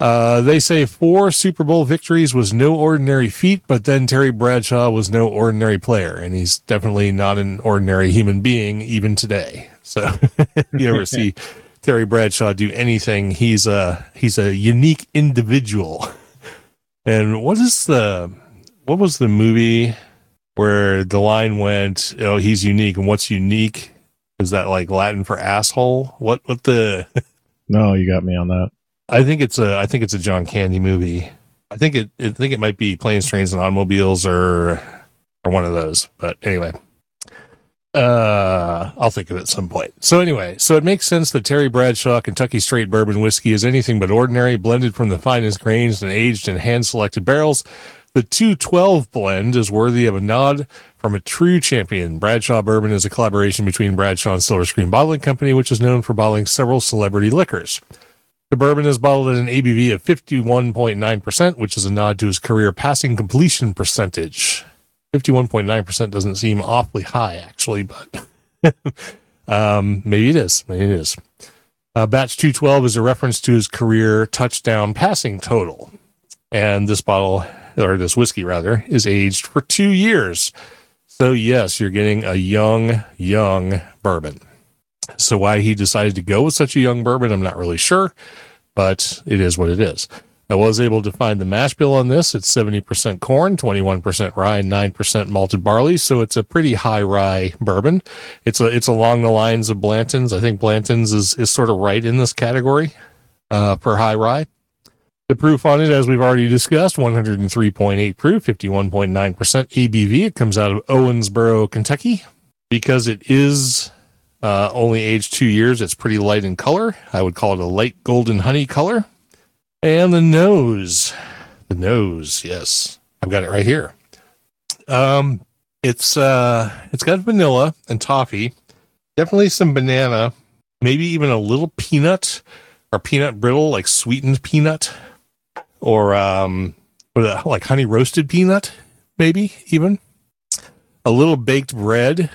Uh, they say four Super Bowl victories was no ordinary feat, but then Terry Bradshaw was no ordinary player, and he's definitely not an ordinary human being even today. So, if you ever see Terry Bradshaw do anything, he's a he's a unique individual. And what is the what was the movie where the line went, "Oh, he's unique," and what's unique? Is that like Latin for asshole? What what the?
no, you got me on that.
I think it's a I think it's a John Candy movie. I think it I think it might be Planes, Trains, and Automobiles or or one of those. But anyway, uh, I'll think of it at some point. So anyway, so it makes sense that Terry Bradshaw Kentucky Straight Bourbon Whiskey is anything but ordinary, blended from the finest grains and aged in hand-selected barrels. The 212 blend is worthy of a nod from a true champion. Bradshaw Bourbon is a collaboration between Bradshaw and Silver Screen Bottling Company, which is known for bottling several celebrity liquors. The bourbon is bottled at an ABV of 51.9%, which is a nod to his career passing completion percentage. 51.9% doesn't seem awfully high, actually, but um, maybe it is. Maybe it is. Uh, batch 212 is a reference to his career touchdown passing total. And this bottle, or this whiskey rather, is aged for two years. So, yes, you're getting a young, young bourbon. So, why he decided to go with such a young bourbon, I'm not really sure, but it is what it is. I was able to find the mash bill on this. It's 70% corn, 21% rye, and 9% malted barley. So it's a pretty high rye bourbon. It's a, it's along the lines of Blanton's. I think Blanton's is, is sort of right in this category, uh, for high rye. The proof on it, as we've already discussed, 103.8 proof, 51.9% ABV. It comes out of Owensboro, Kentucky. Because it is uh, only aged two years, it's pretty light in color. I would call it a light golden honey color. And the nose. The nose, yes. I've got it right here. Um, it's uh it's got vanilla and toffee. Definitely some banana, maybe even a little peanut or peanut brittle, like sweetened peanut or um, like honey roasted peanut, maybe even a little baked bread,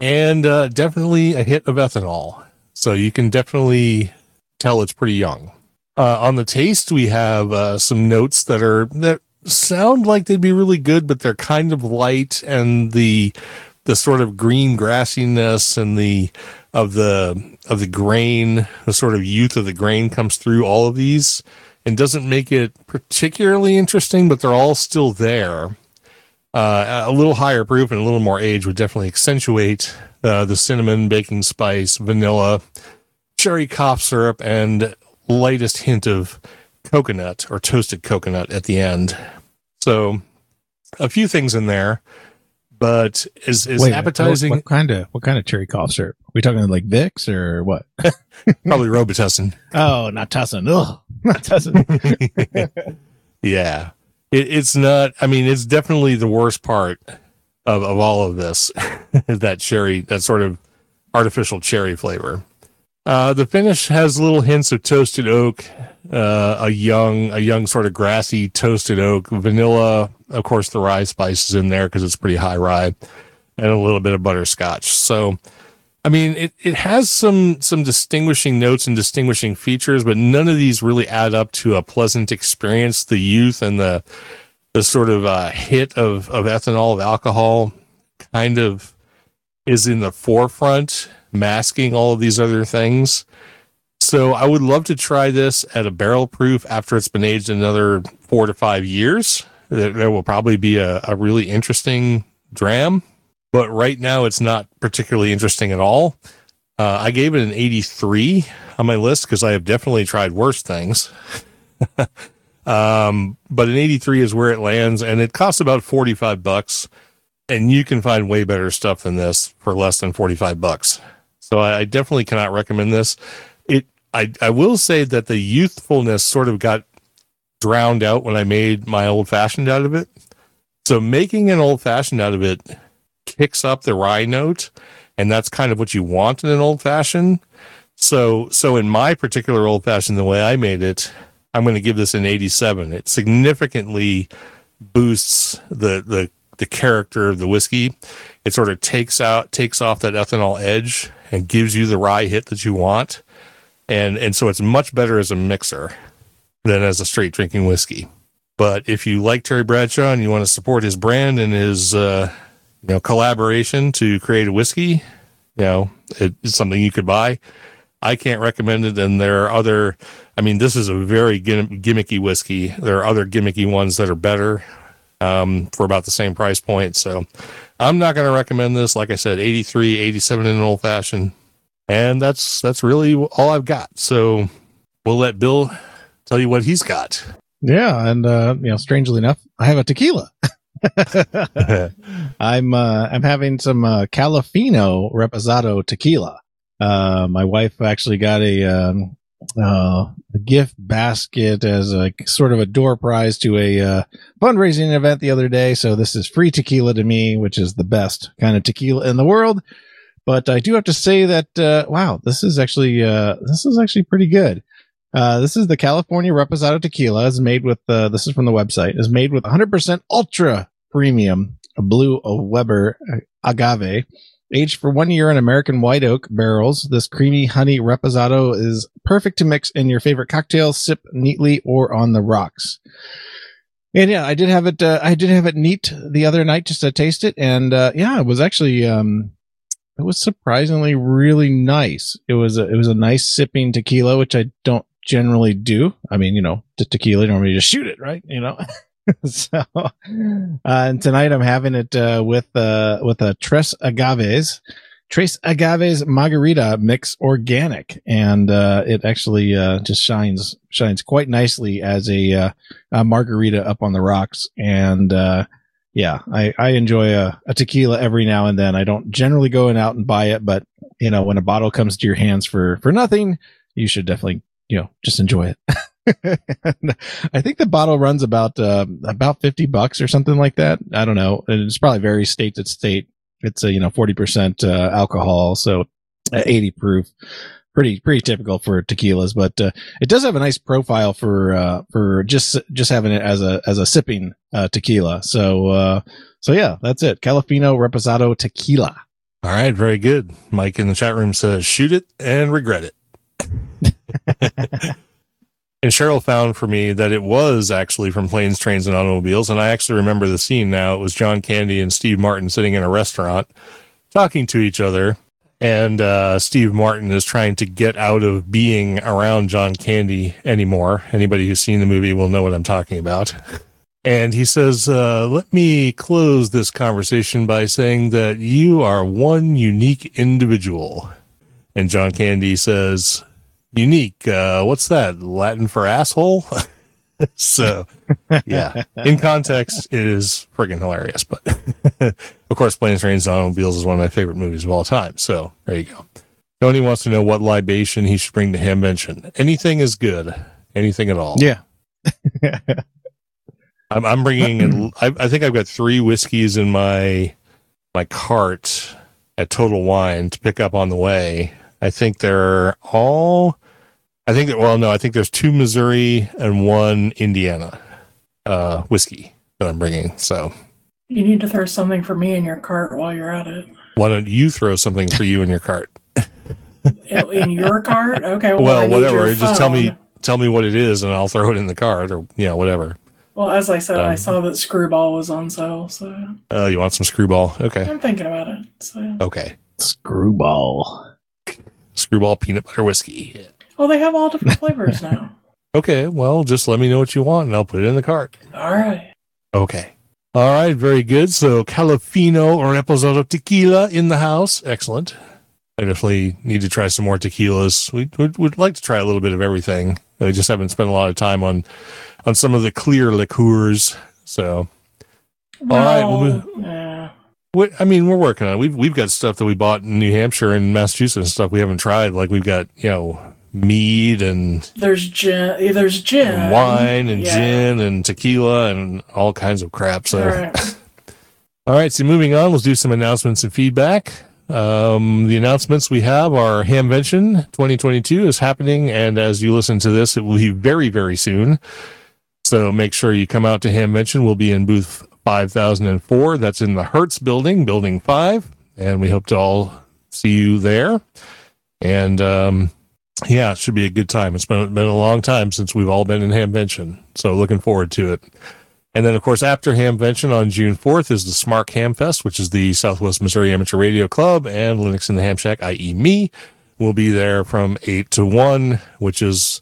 and uh, definitely a hit of ethanol. So you can definitely tell it's pretty young. Uh, on the taste, we have uh, some notes that are that sound like they'd be really good, but they're kind of light, and the the sort of green grassiness and the of the of the grain, the sort of youth of the grain comes through all of these and doesn't make it particularly interesting, but they're all still there. Uh, a little higher proof and a little more age would definitely accentuate uh, the cinnamon, baking spice, vanilla, cherry cough syrup, and lightest hint of coconut or toasted coconut at the end. So, a few things in there, but is is
Wait,
appetizing.
What, what kind of what kind of cherry cough syrup? we talking like Vicks or what?
Probably Robitussin.
oh, not Tussin. Ugh, not Tussin.
yeah, it, it's not. I mean, it's definitely the worst part of of all of this. that cherry, that sort of artificial cherry flavor. Uh, the finish has little hints of toasted oak, uh, a young, a young sort of grassy toasted oak, vanilla. Of course, the rye spice is in there because it's pretty high rye, and a little bit of butterscotch. So, I mean, it, it has some some distinguishing notes and distinguishing features, but none of these really add up to a pleasant experience. The youth and the the sort of uh, hit of of ethanol of alcohol kind of is in the forefront masking all of these other things. So I would love to try this at a barrel proof after it's been aged another four to five years. There, there will probably be a, a really interesting dram, but right now it's not particularly interesting at all. Uh, I gave it an 83 on my list because I have definitely tried worse things. um, but an 83 is where it lands, and it costs about 45 bucks. And you can find way better stuff than this for less than 45 bucks. So I, I definitely cannot recommend this. It I I will say that the youthfulness sort of got drowned out when I made my old fashioned out of it. So making an old fashioned out of it kicks up the rye note, and that's kind of what you want in an old fashioned. So so in my particular old fashioned, the way I made it, I'm going to give this an 87. It significantly boosts the the the character of the whiskey. It sort of takes out takes off that ethanol edge and gives you the rye hit that you want. And and so it's much better as a mixer than as a straight drinking whiskey. But if you like Terry Bradshaw and you want to support his brand and his uh, you know collaboration to create a whiskey, you know it's something you could buy. I can't recommend it, and there are other. I mean, this is a very gimmicky whiskey. There are other gimmicky ones that are better um, for about the same price point. So I'm not going to recommend this. Like I said, 83, 87 in an old fashioned. And that's that's really all I've got. So we'll let Bill tell you what he's got.
Yeah, and uh, you know, strangely enough, I have a tequila. I'm uh, I'm having some uh, Califino Reposado tequila. Uh, my wife actually got a um, uh, a gift basket as a sort of a door prize to a uh, fundraising event the other day. So this is free tequila to me, which is the best kind of tequila in the world. But I do have to say that uh, wow, this is actually uh, this is actually pretty good. Uh, this is the Califino Reposado tequila. is made with uh, this is from the website. is made with 100% ultra premium blue Weber agave Aged for one year in American white oak barrels, this creamy honey reposado is perfect to mix in your favorite cocktail, sip neatly, or on the rocks. And yeah, I did have it. Uh, I did have it neat the other night just to taste it, and uh, yeah, it was actually um, it was surprisingly really nice. It was a, it was a nice sipping tequila, which I don't generally do. I mean, you know, tequila normally just shoot it, right? You know. so, uh, and tonight I'm having it uh, with uh, with a Tres Agaves, Trace Agaves Margarita Mix Organic, and uh, it actually uh, just shines shines quite nicely as a, uh, a margarita up on the rocks. And uh, yeah, I, I enjoy a, a tequila every now and then. I don't generally go and out and buy it, but you know when a bottle comes to your hands for for nothing, you should definitely you know just enjoy it. I think the bottle runs about uh, about fifty bucks or something like that. I don't know. It's probably varies state to state. It's a you know forty percent uh, alcohol, so uh, eighty proof. Pretty pretty typical for tequilas, but uh, it does have a nice profile for uh, for just just having it as a as a sipping uh, tequila. So so yeah, that's it. Califino Reposado Tequila.
All right, very good. Mike in the chat room says, "Shoot it and regret it." and Cheryl found for me that it was actually from Planes, Trains, and Automobiles. And I actually remember the scene now. It was John Candy and Steve Martin sitting in a restaurant talking to each other. And uh, Steve Martin is trying to get out of being around John Candy anymore. Anybody who's seen the movie will know what I'm talking about. And he says, uh, Let me close this conversation by saying that you are one unique individual. And John Candy says, unique. Uh, what's that? Latin for asshole? so, yeah, in context, it is friggin' hilarious. But of course, Planes, Trains, and Automobiles is one of my favorite movies of all time. So there you go. Tony wants to know what libation he should bring to Hamvention. Anything is good. Anything at all.
Yeah.
I'm, I'm bringing. I, I think I've got three whiskeys in my my cart at Total Wine to pick up on the way. I think they're all I think that, well, no, I think there's two Missouri and one Indiana uh, whiskey that I'm bringing. So
you need to throw something for me in your cart while you're at it.
Why don't you throw something for you in your cart?
in your cart? Okay.
Well, well whatever. Just tell me, tell me what it is, and I'll throw it in the cart, or you know, whatever.
Well, as I said, um, I saw that Screwball was on sale. So.
Oh, uh, you want some Screwball? Okay.
I'm thinking about it. So.
Okay.
Screwball.
Screwball peanut butter whiskey.
Well, they have all different flavors now.
Okay, well, just let me know what you want and I'll put it in the cart.
All right.
Okay. All right, very good. So Califino or Reposado tequila in the house. Excellent. I definitely need to try some more tequilas. We would would like to try a little bit of everything. I just haven't spent a lot of time on on some of the clear liqueurs. So,
well, all right. We'll yeah.
We, I mean, we're working on it. We've we've got stuff that we bought in New Hampshire and Massachusetts and stuff we haven't tried. Like we've got you know mead and
there's gin there's gin.
and wine and yeah. gin and tequila and all kinds of crap so. All right. all right so moving on let's do some announcements and feedback. Um, the announcements we have are hamvention 2022 is happening and as you listen to this it will be very very soon. So make sure you come out to hamvention. We'll be in booth 5004 that's in the hertz building building 5 and we hope to all see you there. And um, yeah, it should be a good time. It's been been a long time since we've all been in Hamvention, so looking forward to it. And then, of course, after Hamvention on June 4th is the SMARC Hamfest, which is the Southwest Missouri Amateur Radio Club, and Linux in the Ham Shack, i.e., me, will be there from 8 to 1, which is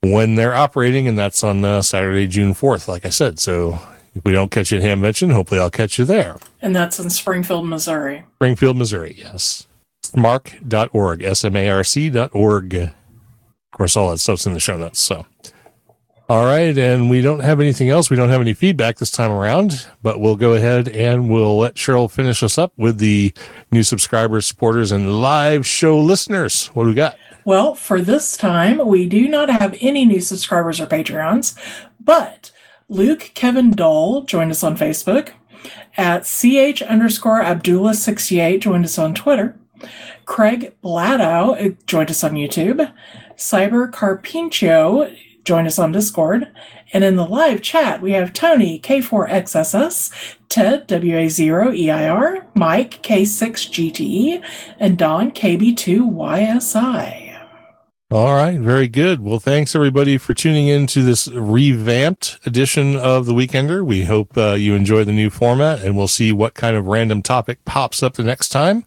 when they're operating, and that's on uh, Saturday, June 4th, like I said. So if we don't catch you at Hamvention, hopefully I'll catch you there.
And that's in Springfield, Missouri.
Springfield, Missouri, yes smarc.org, S-M-A-R-C.org. Of course, all that stuff's in the show notes. So, all right. And we don't have anything else. We don't have any feedback this time around, but we'll go ahead and we'll let Cheryl finish us up with the new subscribers, supporters, and live show listeners. What do we got?
Well, for this time, we do not have any new subscribers or Patreons, but Luke Kevin Dole joined us on Facebook. At ch underscore Abdullah68 joined us on Twitter. Craig Bladow joined us on YouTube. Cyber Carpincio joined us on Discord. And in the live chat, we have Tony K4XSS, Ted WA0EIR, Mike K6GTE, and Don KB2YSI.
All right, very good. Well, thanks everybody for tuning in to this revamped edition of the Weekender. We hope uh, you enjoy the new format, and we'll see what kind of random topic pops up the next time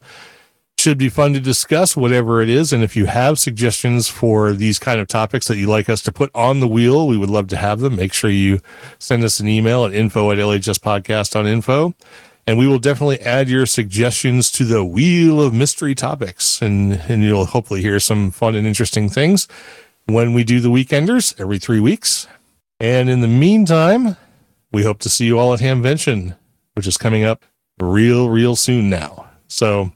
should be fun to discuss, whatever it is. And if you have suggestions for these kind of topics that you'd like us to put on the wheel, we would love to have them. Make sure you send us an email at info at LHS podcast on info. And we will definitely add your suggestions to the wheel of mystery topics. And, and you'll hopefully hear some fun and interesting things when we do the weekenders every three weeks. And in the meantime, we hope to see you all at Hamvention, which is coming up real, real soon now. So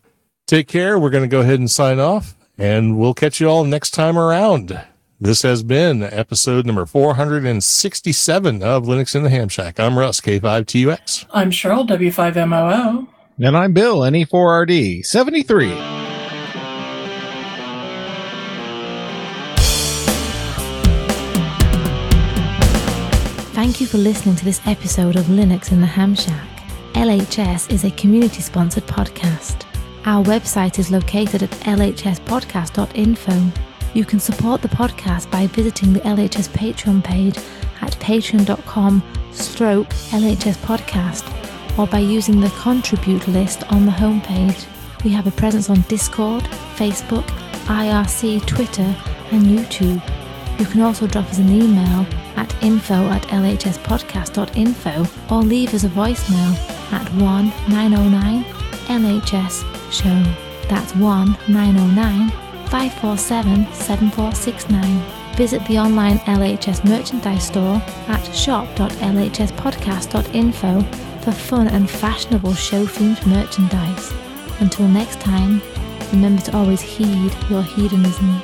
take care. We're going to go ahead and sign off, and we'll catch you all next time around. This has been episode number 467 of Linux in the Ham Shack. I'm Russ, K5TUX.
I'm Cheryl, W5MOO.
And I'm Bill, NE4RD 73.
Thank you for listening to this episode of Linux in the Ham Shack. LHS is a community sponsored podcast. Our website is located at lhspodcast.info. You can support the podcast by visiting the LHS Patreon page at patreon.com stroke podcast or by using the contribute list on the homepage. We have a presence on Discord, Facebook, IRC, Twitter, and YouTube. You can also drop us an email at info at lhspodcast.info or leave us a voicemail at 1 909 LHS show. That's 1 909 547 7469. Visit the online LHS merchandise store at shop.lhspodcast.info for fun and fashionable show themed merchandise. Until next time, remember to always heed your hedonism.